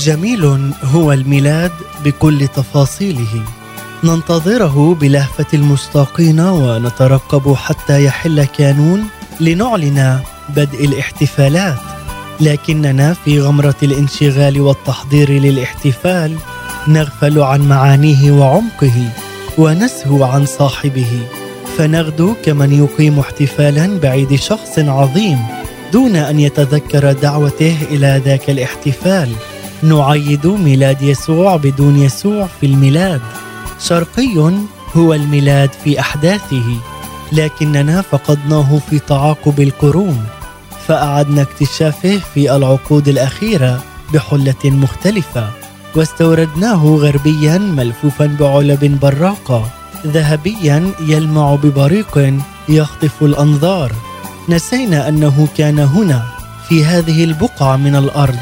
جميل هو الميلاد بكل تفاصيله. ننتظره بلهفة المشتاقين ونترقب حتى يحل كانون لنعلن بدء الاحتفالات. لكننا في غمرة الانشغال والتحضير للاحتفال نغفل عن معانيه وعمقه ونسهو عن صاحبه. فنغدو كمن يقيم احتفالا بعيد شخص عظيم دون أن يتذكر دعوته إلى ذاك الاحتفال. نعيد ميلاد يسوع بدون يسوع في الميلاد. شرقي هو الميلاد في أحداثه لكننا فقدناه في تعاقب القرون فأعدنا اكتشافه في العقود الأخيرة بحلة مختلفة واستوردناه غربيا ملفوفا بعلب براقة ذهبيا يلمع ببريق يخطف الأنظار. نسينا أنه كان هنا في هذه البقعة من الأرض.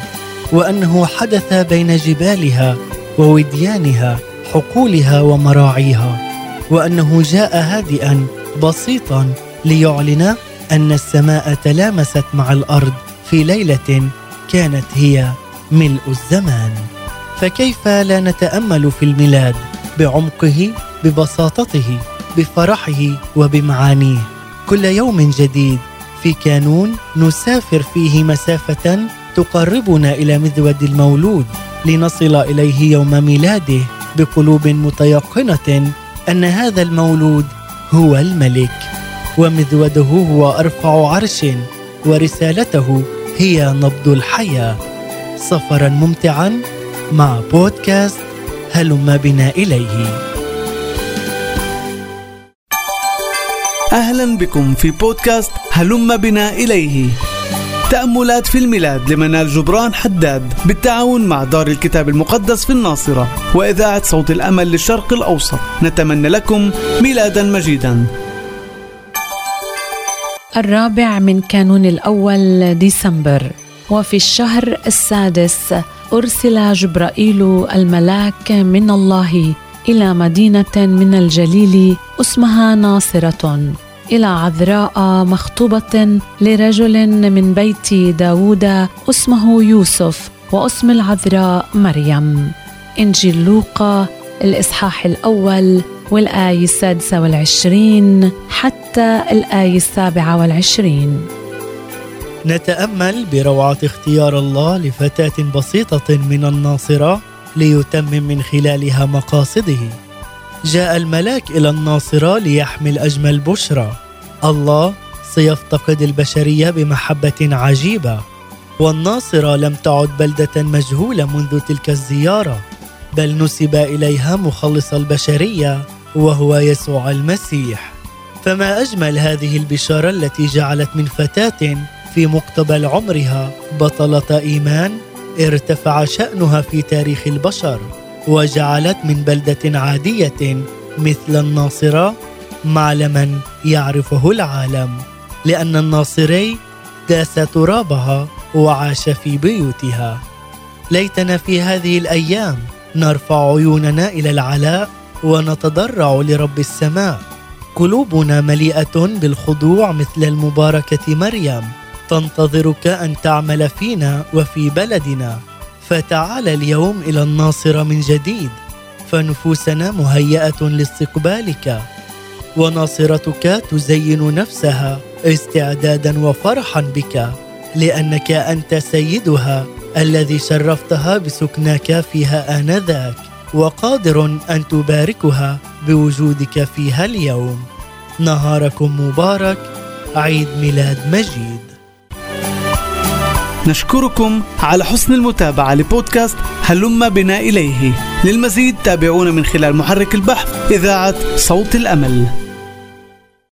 وأنه حدث بين جبالها ووديانها حقولها ومراعيها وأنه جاء هادئا بسيطا ليعلن أن السماء تلامست مع الأرض في ليلة كانت هي ملء الزمان. فكيف لا نتأمل في الميلاد بعمقه ببساطته بفرحه وبمعانيه؟ كل يوم جديد في كانون نسافر فيه مسافة تقربنا إلى مذود المولود لنصل إليه يوم ميلاده بقلوب متيقنة أن هذا المولود هو الملك ومذوده هو أرفع عرش ورسالته هي نبض الحياة. سفرا ممتعا مع بودكاست هلم بنا إليه. أهلا بكم في بودكاست هلم بنا إليه. تأملات في الميلاد لمنال جبران حداد بالتعاون مع دار الكتاب المقدس في الناصرة وإذاعة صوت الأمل للشرق الأوسط. نتمنى لكم ميلادا مجيدا. الرابع من كانون الأول ديسمبر. وفي الشهر السادس أرسل جبرائيل الملاك من الله إلى مدينة من الجليل اسمها ناصرة. إلى عذراء مخطوبة لرجل من بيت داود اسمه يوسف واسم العذراء مريم. إنجيل لوقا الإصحاح الأول والآية السادسة والعشرين حتى الآية السابعة والعشرين. نتأمل بروعة اختيار الله لفتاة بسيطة من الناصرة ليتمم من خلالها مقاصده. جاء الملاك إلى الناصرة ليحمل اجمل بشرى الله سيفتقد البشرية بمحبة عجيبة والناصرة لم تعد بلدة مجهولة منذ تلك الزيارة بل نسب إليها مخلص البشرية وهو يسوع المسيح. فما أجمل هذه البشارة التي جعلت من فتاة في مقتبل عمرها بطلة إيمان ارتفع شأنها في تاريخ البشر. وجعلت من بلدة عادية مثل الناصرة معلما يعرفه العالم لأن الناصري داس ترابها وعاش في بيوتها. ليتنا في هذه الأيام نرفع عيوننا إلى العلاء ونتضرع لرب السماء. قلوبنا مليئة بالخضوع مثل المباركة مريم تنتظرك أن تعمل فينا وفي بلدنا. فتعال اليوم إلى الناصره من جديد فنفوسنا مهيئة لاستقبالك. وناصرتك تزين نفسها استعدادا وفرحا بك لأنك أنت سيدها الذي شرفتها بسكناك فيها آنذاك وقادر أن تباركها بوجودك فيها اليوم. نهاركم مبارك عيد ميلاد مجيد. نشكركم على حسن المتابعة لبودكاست هلم بنا إليه. للمزيد تابعونا من خلال محرك البحث إذاعة صوت الأمل.